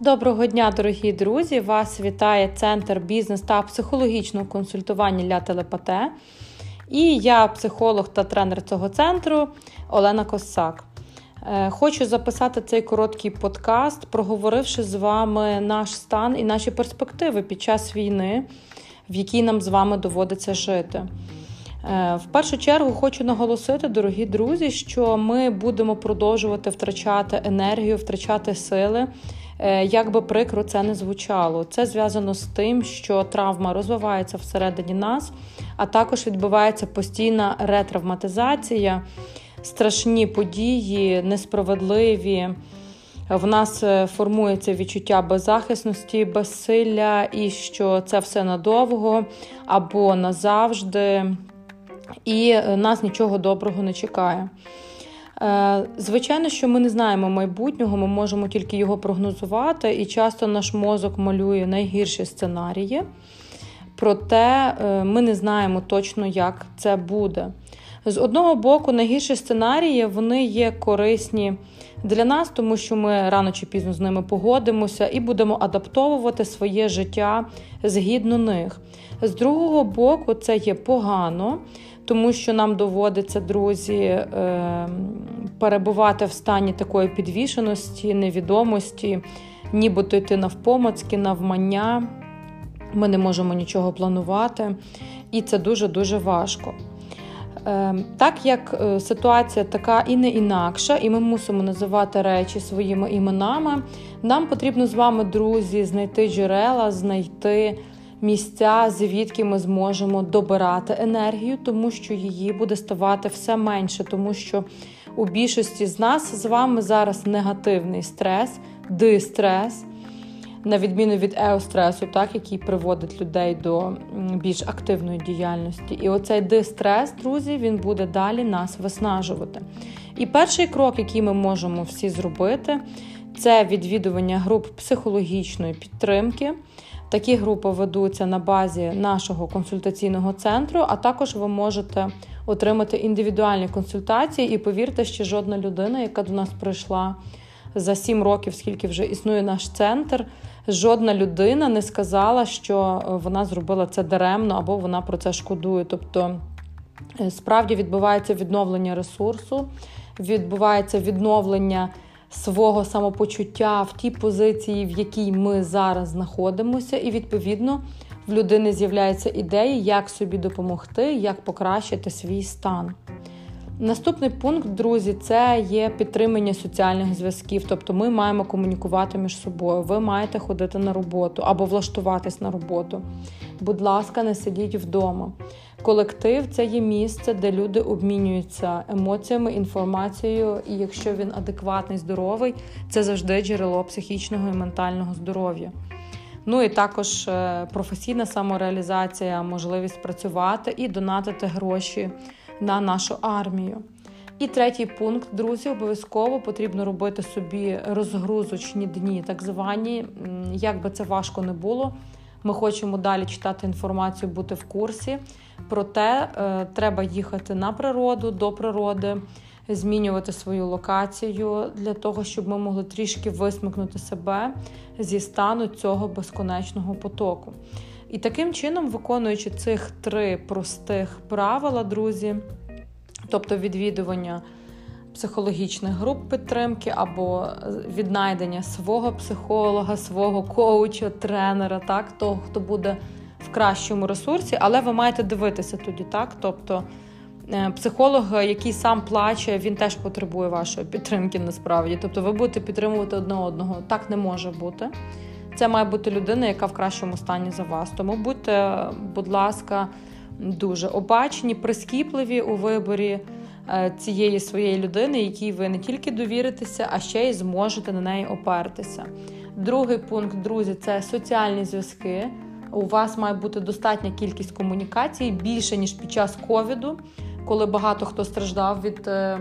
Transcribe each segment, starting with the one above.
Доброго дня, дорогі друзі! Вас вітає Центр бізнес та психологічного консультування для телепате. І я психолог та тренер цього центру Олена Косак. Е, хочу записати цей короткий подкаст, проговоривши з вами наш стан і наші перспективи під час війни, в якій нам з вами доводиться жити. Е, в першу чергу хочу наголосити, дорогі друзі, що ми будемо продовжувати втрачати енергію, втрачати сили. Е, як би прикро це не звучало, це зв'язано з тим, що травма розвивається всередині нас, а також відбувається постійна ретравматизація, страшні події, несправедливі. В нас е, формується відчуття беззахисності, безсилля, і що це все надовго або назавжди, і е, нас нічого доброго не чекає. Е, звичайно, що ми не знаємо майбутнього, ми можемо тільки його прогнозувати, і часто наш мозок малює найгірші сценарії, проте е, ми не знаємо точно, як це буде. З одного боку, найгірші сценарії вони є корисні для нас, тому що ми рано чи пізно з ними погодимося і будемо адаптовувати своє життя згідно них. З другого боку, це є погано, тому що нам доводиться, друзі, е, перебувати в стані такої підвішеності, невідомості, нібито йти навпомацьки, навмання. Ми не можемо нічого планувати, і це дуже-дуже важко. Е, так як е, ситуація така і не інакша, і ми мусимо називати речі своїми іменами, нам потрібно з вами, друзі, знайти джерела, знайти місця, звідки ми зможемо добирати енергію, тому що її буде ставати все менше, тому що у більшості з нас з вами зараз негативний стрес, дистрес. На відміну від еостресу, так, який приводить людей до більш активної діяльності. І оцей дистрес, друзі, він буде далі нас виснажувати. І перший крок, який ми можемо всі зробити, це відвідування груп психологічної підтримки. Такі групи ведуться на базі нашого консультаційного центру, а також ви можете отримати індивідуальні консультації. І повірте, що жодна людина, яка до нас прийшла за сім років, скільки вже існує наш центр, жодна людина не сказала, що вона зробила це даремно або вона про це шкодує. Тобто е, справді відбувається відновлення ресурсу, відбувається відновлення свого самопочуття в тій позиції, в якій ми зараз знаходимося, і відповідно в людини з'являються ідеї, як собі допомогти, як покращити свій стан. Наступний пункт, друзі, це є підтримання соціальних зв'язків. Тобто ми маємо комунікувати між собою. Ви маєте ходити на роботу або влаштуватись на роботу. Будь ласка, не сидіть вдома. Колектив це є місце, де люди обмінюються емоціями, інформацією, і якщо він адекватний, здоровий, це завжди джерело психічного і ментального здоров'я. Ну і також е, професійна самореалізація, можливість працювати і донатити гроші на нашу армію. І третій пункт, друзі, обов'язково потрібно робити собі розгрузочні дні, так звані, як би це важко не було. Ми хочемо далі читати інформацію, бути в курсі. Проте е, треба їхати на природу, до природи, змінювати свою локацію для того, щоб ми могли трішки висмикнути себе зі стану цього безконечного потоку. І таким чином, виконуючи цих три простих правила, друзі, тобто відвідування психологічних груп підтримки або віднайдення свого психолога, свого коуча, тренера, так, того, хто буде в кращому ресурсі, але ви маєте дивитися тоді, так? Тобто е, психолог, який сам плаче, він теж потребує вашої підтримки насправді. Тобто ви будете підтримувати одне одного. Так не може бути. Це має бути людина, яка в кращому стані за вас. Тому будьте, будь ласка, дуже обачні, прискіпливі у виборі е, цієї своєї людини, якій ви не тільки довіритеся, а ще й зможете на неї опертися. Другий пункт, друзі, це соціальні зв'язки. У вас має бути достатня кількість комунікацій більше ніж під час ковіду, коли багато хто страждав від е,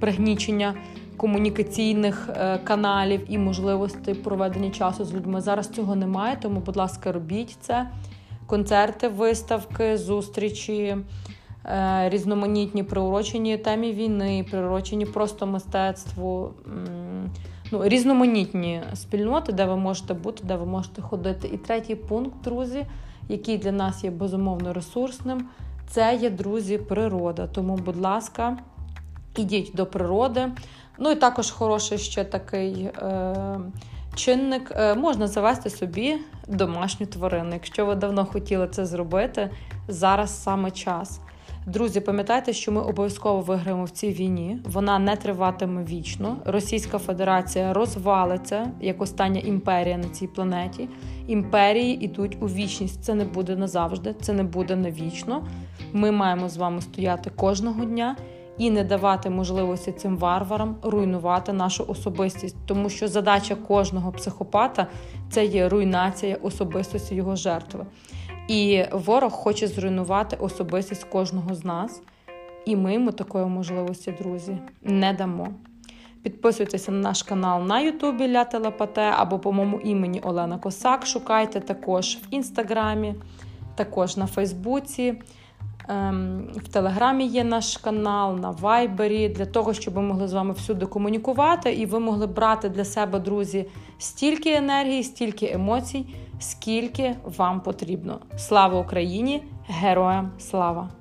пригнічення комунікаційних е, каналів і можливостей проведення часу з людьми. Зараз цього немає, тому, будь ласка, робіть це. Концерти, виставки, зустрічі, е, різноманітні приурочені темі війни, приурочені просто мистецтву. ну, різноманітні спільноти, де ви можете бути, де ви можете ходити. І третій пункт, друзі, який для нас є безумовно ресурсним, це є друзі, природа. Тому, будь ласка, ідіть до природи. Ну і також хороший ще такий. Е- Чинник е, можна завести собі домашню тварину. Якщо ви давно хотіли це зробити, зараз саме час. Друзі, пам'ятайте, що ми обов'язково виграємо в цій війні. Вона не триватиме вічно. Російська Федерація розвалиться як остання імперія на цій планеті. Імперії йдуть у вічність. Це не буде назавжди, це не буде навічно. Ми маємо з вами стояти кожного дня і не давати можливості цим варварам руйнувати нашу особистість, тому що задача кожного психопата це є руйнація особистості його жертви. І ворог хоче зруйнувати особистість кожного з нас, і ми йому такої можливості, друзі, не дамо. Підписуйтеся на наш канал на Ютубі Ля Телепате або по моєму імені Олена Косак. Шукайте також в інстаграмі, також на Фейсбуці. Ем, в Телеграмі є наш канал, на Вайбері, для того, щоб ми могли з вами всюди комунікувати, і ви могли брати для себе, друзі, стільки енергії, стільки емоцій, скільки вам потрібно. Слава Україні! Героям слава!